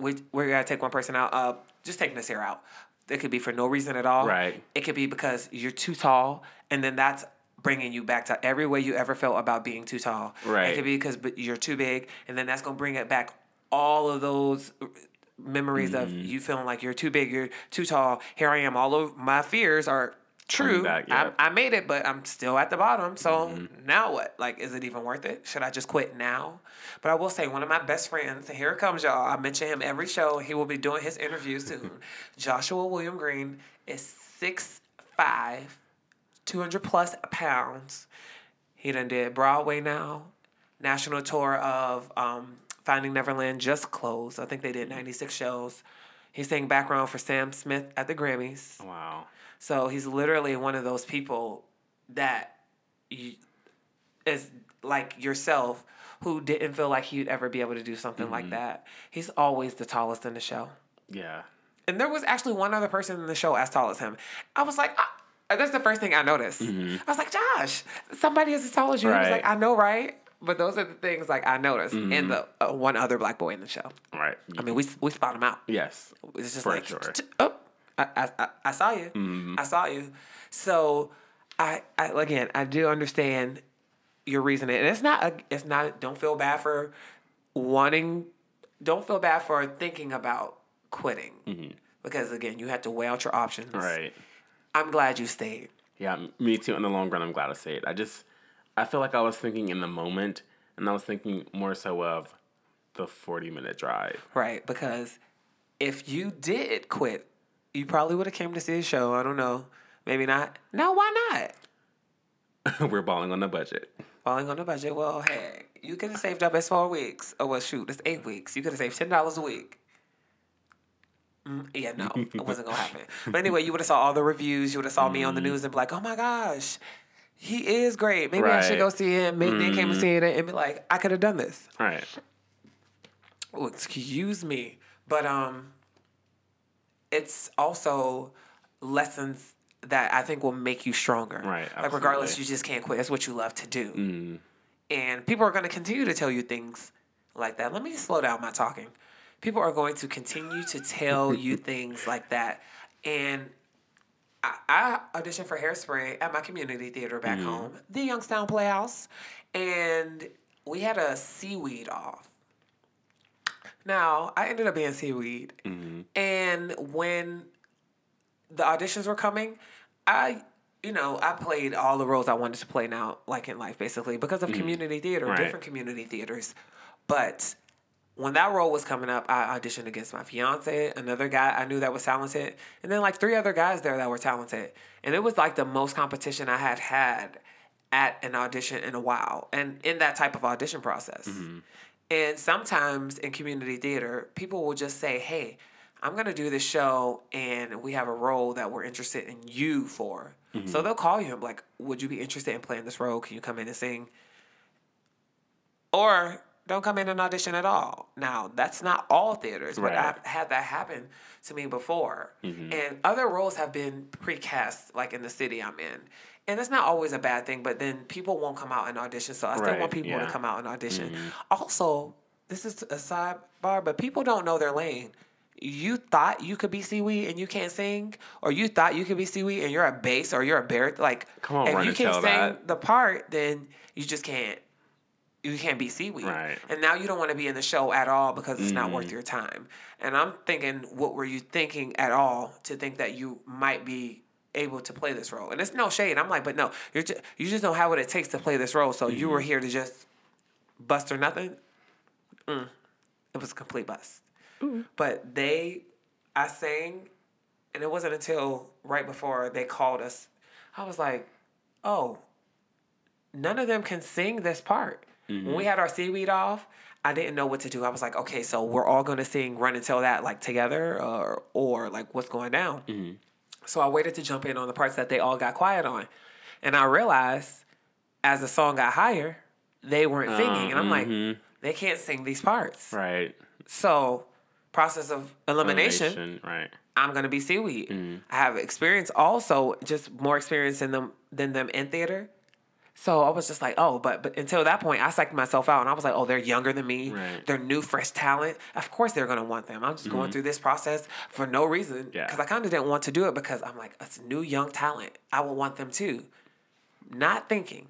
we, we're going to take one person out, uh, just taking this here out. It could be for no reason at all. Right. It could be because you're too tall. And then that's bringing you back to every way you ever felt about being too tall. Right. It could be because you're too big. And then that's going to bring it back all of those memories of Mm-hmm. you feeling like you're too big, you're too tall. Here I am. All of my fears are true. back, yeah. Mm-hmm. I, I made it, but I'm still at the bottom. So now what? Like, is it even worth it? Should I just quit now? But I will say, one of my best friends, and here it comes, y'all. I mention him every show. He will be doing his interview soon. Joshua William Green is six five, 200 plus pounds. He done did Broadway now. National tour of um, Finding Neverland just closed. I think they did 96 shows. He sang background for Sam Smith at the Grammys. Wow. So he's literally one of those people that you, is like yourself who didn't feel like he'd ever be able to do something like that. He's always the tallest in the show. Yeah. And there was actually one other person in the show as tall as him. I was like, ah, that's the first thing I noticed. I was like, Josh, somebody is as tall as you. He was like, I know, right? But those are the things like I noticed in the uh, one other black boy in the show. Right. I mean, we we spot him out. yes. It's just For like, sure. oh, I, I, I, I saw you. Mm-hmm. I saw you. So, I, I again, I do understand your reasoning, and it's not. A, it's not. Don't feel bad for wanting. Don't feel bad for thinking about quitting, mm-hmm. because again, you have to weigh out your options. Right. I'm glad you stayed. Yeah, me too. In the long run, I'm glad I stayed. I just, I feel like I was thinking in the moment, and I was thinking more so of the 40 minute drive. Right, because if you did quit, you probably would have came to see a show. I don't know. Maybe not. No, why not? We're balling on the budget. Falling on the budget. Well, hey, you could have saved up as four weeks. Oh well, shoot, it's eight weeks. You could have saved ten dollars a week. Mm, yeah, no, it wasn't gonna happen. But anyway, you would have saw all the reviews. You would have saw me on the news and be like, "Oh my gosh, he is great. Maybe I should go see him." Maybe they came and see it and be like, "I could have done this." Right. Oh, excuse me, but um, it's also lessons that I think will make you stronger. Right, Like regardless, you just can't quit. That's what you love to do. Mm. And people are going to continue to tell you things like that. Let me slow down my talking. People are going to continue to tell you things like that. And I, I auditioned for Hairspray at my community theater back home, the Youngstown Playhouse, and we had a seaweed off. Now, I ended up being seaweed. Mm-hmm. And when the auditions were coming, I, you know, I played all the roles I wanted to play now, like in life, basically, because of mm-hmm. community theater, Right. different community theaters. But when that role was coming up, I auditioned against my fiance, another guy I knew that was talented, and then like three other guys there that were talented. And it was like the most competition I had had at an audition in a while, and in that type of audition process. Mm-hmm. And sometimes in community theater, people will just say, hey, I'm going to do this show and we have a role that we're interested in you for. So mm-hmm. they'll call you and be like, would you be interested in playing this role? Can you come in and sing? Or don't come in and audition at all. Now, that's not all theaters, but Right. I've had that happen to me before. Mm-hmm. And other roles have been precast, like in the city I'm in. And that's not always a bad thing, but then people won't come out and audition. So I still Right, want people to come out and audition. Also, this is a sidebar, but people don't know their lane. You thought you could be seaweed and you can't sing, or you thought you could be seaweed and you're a bass or you're a barit. Like, Come on, if you can't sing that. the part, then you just can't. You can't be seaweed, Right. and now you don't want to be in the show at all because it's not Mm. worth your time. And I'm thinking, what were you thinking at all to think that you might be able to play this role? And it's no shade. I'm like, but no, you're just, you just don't have what it takes to play this role. So you Mm-hmm. were here to just bust or nothing. Mm. It was a complete bust. But they, I sang, and it wasn't until right before they called us. I was like, oh, none of them can sing this part. When we had our seaweed off, I didn't know what to do. I was like, okay, so we're all gonna sing "Run and Tell That" like together, or or like what's going down. So I waited to jump in on the parts that they all got quiet on, and I realized as the song got higher, they weren't singing, and I'm like, they can't sing these parts. Right. So process of elimination, Elimination, right? I'm gonna be seaweed. Mm-hmm. I have experience also, just more experience in them than them in theater. So I was just like, oh, but but until that point, I psyched myself out, and I was like, oh, they're younger than me. Right. Mm-hmm. They're new, fresh talent. Of course, they're gonna want them. I'm just going through this process for no reason. Yeah. Because I kind of didn't want to do it because I'm like, it's new, young talent. I would want them too. Not thinking,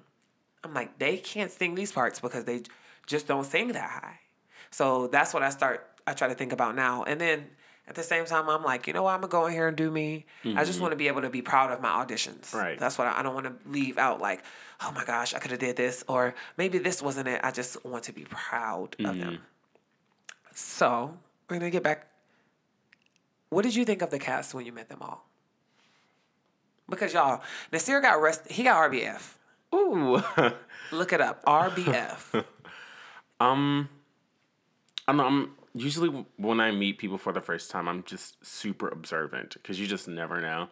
I'm like, they can't sing these parts because they just don't sing that high. So that's what I start. I try to think about now, and then at the same time, I'm like, you know what? I'm gonna go in here and do me. I just want to be able to be proud of my auditions. Mm-hmm. Right. That's what I, I don't want to leave out like, oh my gosh, I could have did this, or maybe this wasn't it. I just want to be proud of Mm-hmm. them. So we're gonna get back. What did you think of the cast when you met them all? Because y'all, Nasir got arrested. He got RBF. Ooh. Look it up. RBF. um, I don't. I'm usually when I meet people for the first time, I'm just super observant because you just never know.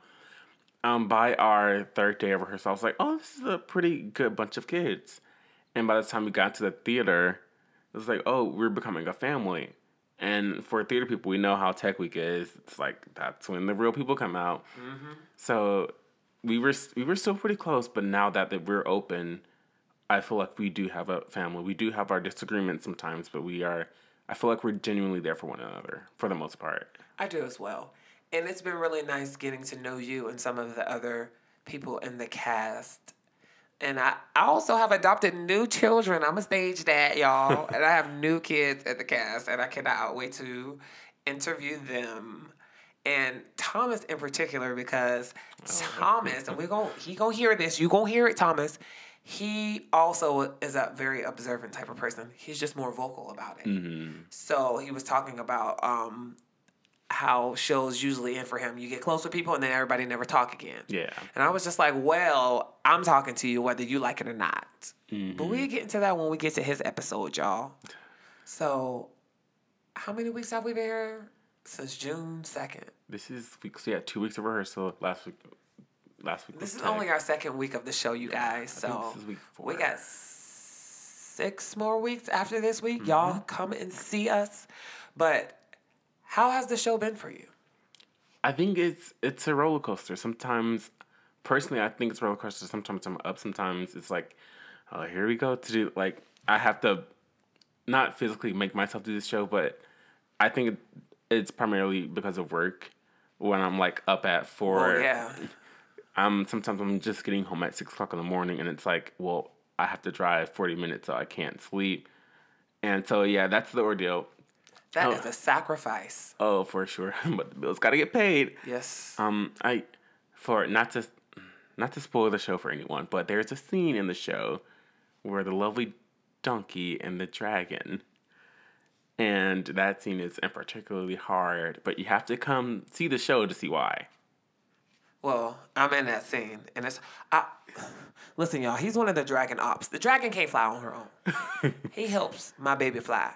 Um, by our third day of rehearsal, I was like, "Oh, this is a pretty good bunch of kids," and by the time we got to the theater, it was like, "Oh, we're becoming a family." And for theater people, we know how Tech Week is. It's like that's when the real people come out. So we were we were still pretty close, but now that, that we're open, I feel like we do have a family. We do have our disagreements sometimes, but we are. I feel like we're genuinely there for one another for the most part. I do as well. And it's been really nice getting to know you and some of the other people in the cast. And I, I also have adopted new children. I'm a stage dad, y'all. and I have new kids in the cast, and I cannot wait to interview them. And Thomas in particular, because oh, Thomas, and we're going he gonna hear this, you gonna hear it, Thomas. He also is a very observant type of person. He's just more vocal about it. So he was talking about um, how shows usually end for him. You get close with people and then everybody never talk again. Yeah. And I was just like, well, I'm talking to you whether you like it or not. But we get into that when we get to his episode, y'all. So, how many weeks have we been here? Since June 2nd. This is week. So yeah, two weeks of rehearsal. Last week. Last week. This is tech. only our second week of the show, you guys. I So, this is week we got six more weeks after this week. Mm-hmm. Y'all come and see us. But how has the show been for you? I think it's it's a roller coaster. Sometimes, personally, I think it's a roller coaster. Sometimes I'm up. Sometimes it's like, oh, here we go to do. Like I have to, not physically make myself do this show, but I think it, it's primarily because of work. When I'm like up at oh, four, Oh, yeah. I'm sometimes I'm just getting home at six o'clock in the morning, and it's like, well, I have to drive forty minutes, so I can't sleep. And so yeah, that's the ordeal. That Oh. is a sacrifice. Oh, for sure, but the bills got to get paid. Yes. Um, I for not to not to spoil the show for anyone, but there's a scene in the show where the lovely donkey and the dragon, and that scene is particularly hard. But you have to come see the show to see why. Well, I'm in that scene, and it's I. Listen, y'all. He's one of the dragon ops. The dragon can't fly on her own. he helps my baby fly.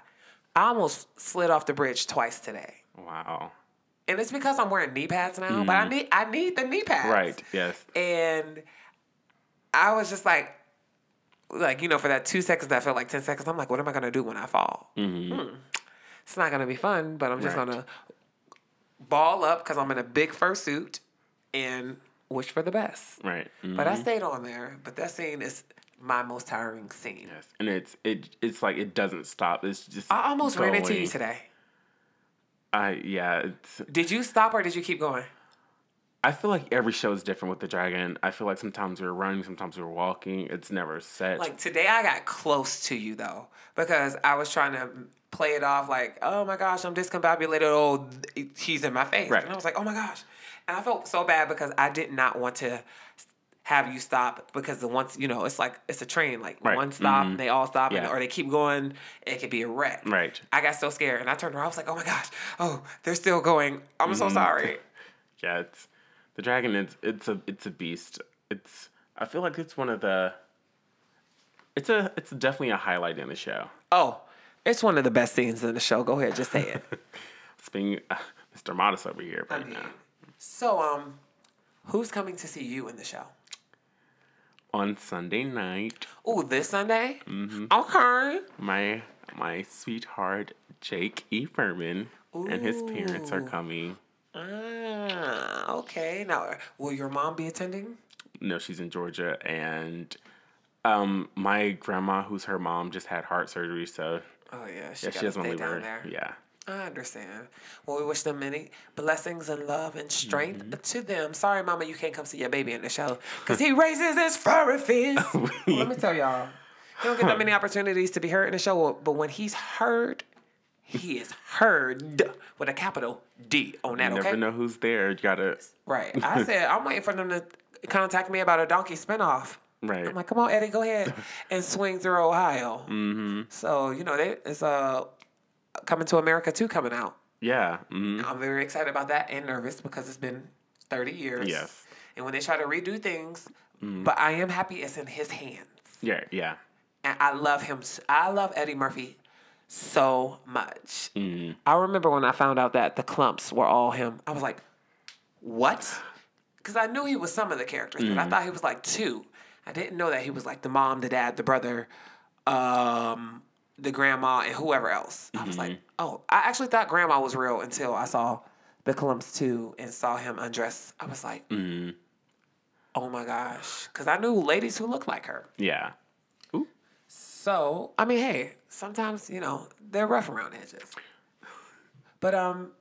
I almost slid off the bridge twice today, Wow. and it's because I'm wearing knee pads now. But I need I need the knee pads. Right. Yes. And I was just like, like you know, for that two seconds that felt like ten seconds. I'm like, what am I gonna do when I fall? Hmm. It's not gonna be fun, but I'm just Right. gonna ball up because I'm in a big fursuit and wish for the best. Right. Mhm. But I stayed on there. But that scene is my most tiring scene. Yes. And it's it it's like it doesn't stop. It's just. I almost ran into you today. I yeah. It's Did you stop or did you keep going? I feel like every show is different with the dragon. I feel like sometimes we're running, sometimes we're walking. It's never set. Like today, I got close to you though because I was trying to play it off like, oh my gosh, I'm discombobulated. Oh, he's in my face, Right. and I was like, oh my gosh, and I felt so bad because I did not want to have you stop because the once you know it's like it's a train like Right. one stop Mhm. they all stop and, or they keep going it could be a wreck Right. i got so scared and i turned around i was like oh my gosh oh they're still going i'm Mm-hmm. so sorry yeah, it's the dragon. It's it's a it's a beast. It's I feel like it's one of the. It's a it's definitely a highlight in the show. oh it's one of the best scenes in the show go ahead just say it It's being uh, Mr. Modest over here right now. So um who's coming to see you in the show On Sunday night, Oh, this Sunday? Mm-hmm. Okay. my my sweetheart Jake E. Furman and his parents are coming. Ah, okay. Now, will your mom be attending? No, she's in Georgia, and um, my grandma, who's her mom, just had heart surgery, so Oh yeah, she yeah, she doesn't stay leave down her. there. Yeah, I understand. Well, we wish them many blessings and love and strength Mm-hmm. to them. Sorry, Mama, you can't come see your baby in the show because he raises his furry fist. Let me tell y'all, he don't get that many opportunities to be heard in the show, but when he's heard, he is heard with a capital D on that. you okay, never know who's there. You gotta right? I said I'm waiting for them to contact me about a donkey spinoff. right. I'm like, come on, Eddie, go ahead and swing through Ohio. Mm-hmm. So you know, they, it's uh, coming to America too coming out. yeah, mhm. I'm very excited about that and nervous because it's been 30 years. Yes. Mm-hmm. And when they try to redo things, but I am happy it's in his hands. yeah, yeah. And I love him. I love Eddie Murphy so much. Mm-hmm. I remember when I found out that the Klumps were all him. I was like, what? Because I knew he was some of the characters, Mm-hmm. but I thought he was like two. I didn't know that he was like the mom, the dad, the brother, um, the grandma, and whoever else. I was like, Mm-hmm. oh, I actually thought grandma was real until I saw the Klumps 2 and saw him undress. I was like, Mm-hmm. oh my gosh. Because I knew ladies who looked like her. Yeah. Ooh. So, I mean, hey, sometimes, you know, they're rough around edges. But um,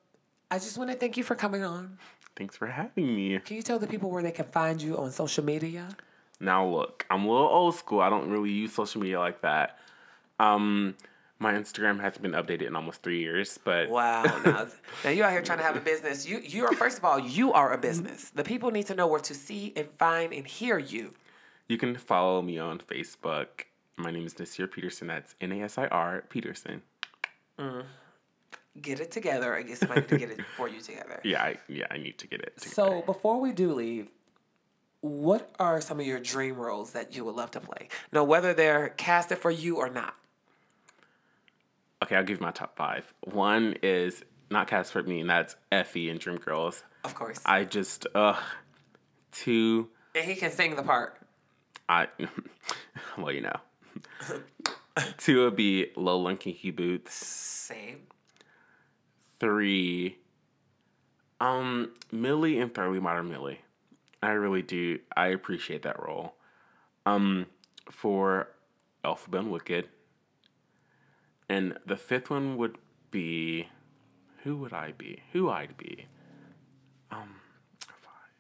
I just want to thank you for coming on. Thanks for having me. Can you tell the people where they can find you on social media? Now look, I'm a little old school. I don't really use social media like that. Um, my Instagram hasn't been updated in almost three years, but Wow. Now, now you out here trying to have a business. You you are first of all, you are a business. The people need to know where to see and find and hear you. you can follow me on Facebook. My name is Nasir Peterson. That's N A S I R Peterson. Get it together. I guess I need to get it for you together. Yeah, I, yeah, I need to get it. Together. So before we do leave, what are some of your dream roles that you would love to play? Now, whether they're casted for you or not. Okay, I'll give you my top five. One is not cast for me, and that's Effie in Dreamgirls. Of course. I just ugh. Two, and he can sing the part. I well, you know. Two would be Low and Kinky Boots. Same. Three, um, Millie and Thoroughly Modern Millie. I really do. I appreciate that role. Um, for Elphaba and Wicked. And the fifth one would be, who would I be? Who I'd be? Um, five.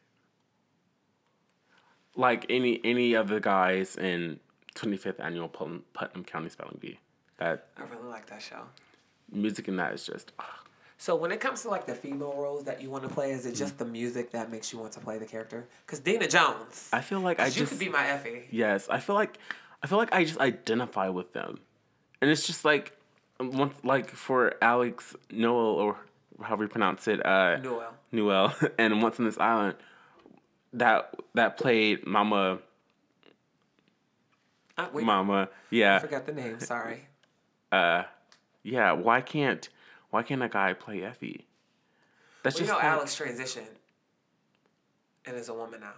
Like any any of the guys in 25th annual Putnam, Putnam County Spelling Bee. That I really like that show. music in that is just. ugh. So when it comes to like the female roles that you want to play, is it just the music that makes you want to play the character? Because Deena Jones, I feel like I you just could be my Effie. yes. I feel like I feel like I just identify with them, and it's just like once like for Alex Noel or however you pronounce it, uh, Noel. Noel, and Once on This Island, that that played Mama Uh, wait, Mama. Yeah. I forgot the name. Sorry. Uh, yeah. Why can't why can't a guy play Effie? That's Well, you just know like- Alex transitioned and is a woman now.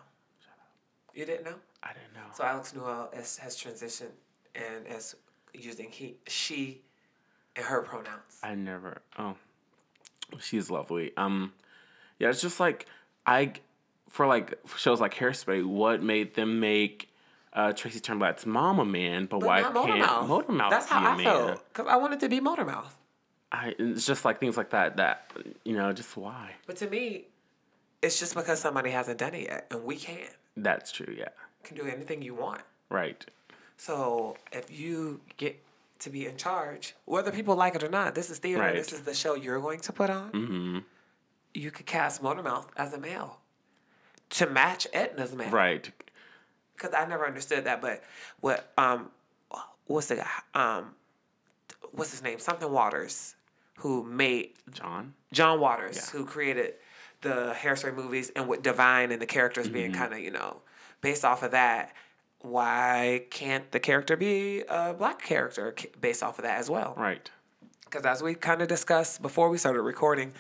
You didn't know? I didn't know. So Alex Newell is, has transitioned and is using he, she, her pronouns. I never. Oh, she's lovely. Um, yeah, it's just like I for like shows like Hairspray. What made them make uh, Tracy Turnblad's mom a man, but, But why can't Motormouth. Motormouth That's how I man? felt. Because I wanted to be Motormouth. I, it's just like things like that. That you know, just why? But to me, it's just because somebody hasn't done it yet, and we can. That's true. Yeah. Can do anything you want. Right. So if you get to be in charge, whether people like it or not, this is theater. Right. This is the show you're going to put on. Mm-hmm. You could cast Motormouth as a male to match Edna's male. Right. Because I never understood that. But what um, what's the guy um, what's his name? Something Waters, who made John. John Waters, Yeah. who created the Hairspray movies, and with Divine and the characters Mm-hmm. being kind of you know based off of that. Why can't the character be a black character based off of that as well? Right. Because as we kind of discussed before we started recording,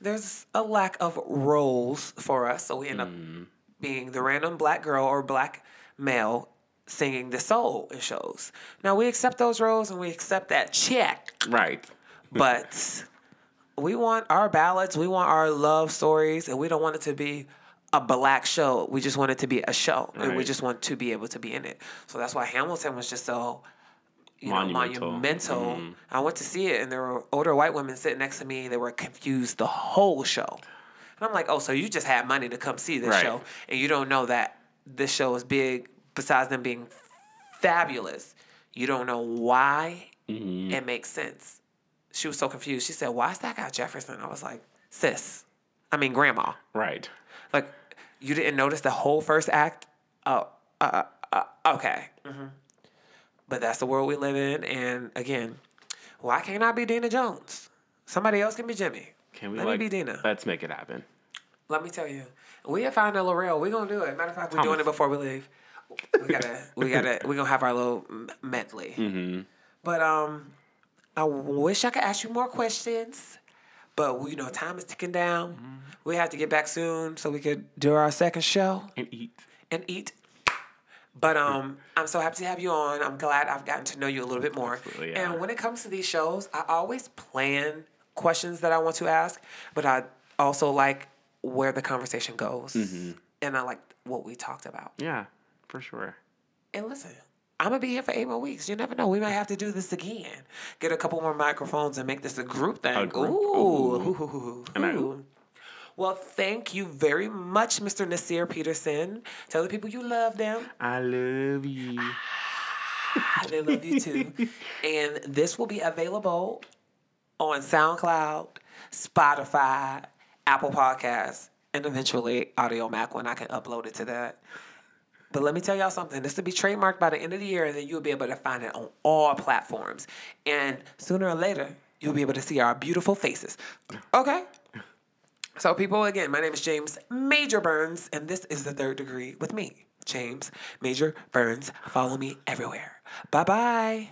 there's a lack of roles for us, so we end up mm. being the random black girl or black male singing the soul in shows. Now we accept those roles and we accept that check. Right. but we want our ballads, we want our love stories, and we don't want it to be a black show. We just want it to be a show, and we just want to be able to be in it. So that's why Hamilton was just so you know, Monumental. monumental. Mm-hmm. I went to see it, and there were older white women sitting next to me. They were confused the whole show. And I'm like, oh, so you just had money to come see this Right. show, and you don't know that this show is big. Besides them being fabulous, you don't know why mm-hmm. it makes sense. She was so confused. She said, "Why is that guy Jefferson?" I was like, "Sis, I mean grandma. Right. Like, you didn't notice the whole first act? Oh, uh, uh, okay. hmm But that's the world we live in, and again, why can't I be Deena Jones? Somebody else can be Jimmy. Can we Let like me be Deena. let's make it happen. Let me tell you, we have found a Laurel. We're gonna do it. Matter of fact, we're doing it before we leave. We gotta, we gotta, we're gonna have our little medley. Mm-hmm. But um, I wish I could ask you more questions, but we, you know, time is ticking down. Mm-hmm. We have to get back soon so we could do our second show And eat. and eat. But um, I'm so happy to have you on. I'm glad I've gotten to know you a little bit more. Yeah. And when it comes to these shows, I always plan questions that I want to ask, but I also like where the conversation goes, Mm-hmm. and I like what we talked about. Yeah, for sure. And listen, I'm gonna be here for eight more weeks. You never know. We might have to do this again. Get a couple more microphones and make this a group thing. group? Ooh. Ooh. Ooh. Well, thank you very much, Mr. Nasir Peterson. Tell the people you love them. I love you. Ah, they love you too. and this will be available on SoundCloud, Spotify, Apple Podcasts, and eventually Audiomack when I can upload it to that. But let me tell y'all something. This will be trademarked by the end of the year, and then you'll be able to find it on all platforms. And sooner or later, you'll be able to see our beautiful faces. Okay? So, people, again, my name is James Major Burns, and this is the third degree with me, James Major Burns. Follow me everywhere. Bye bye.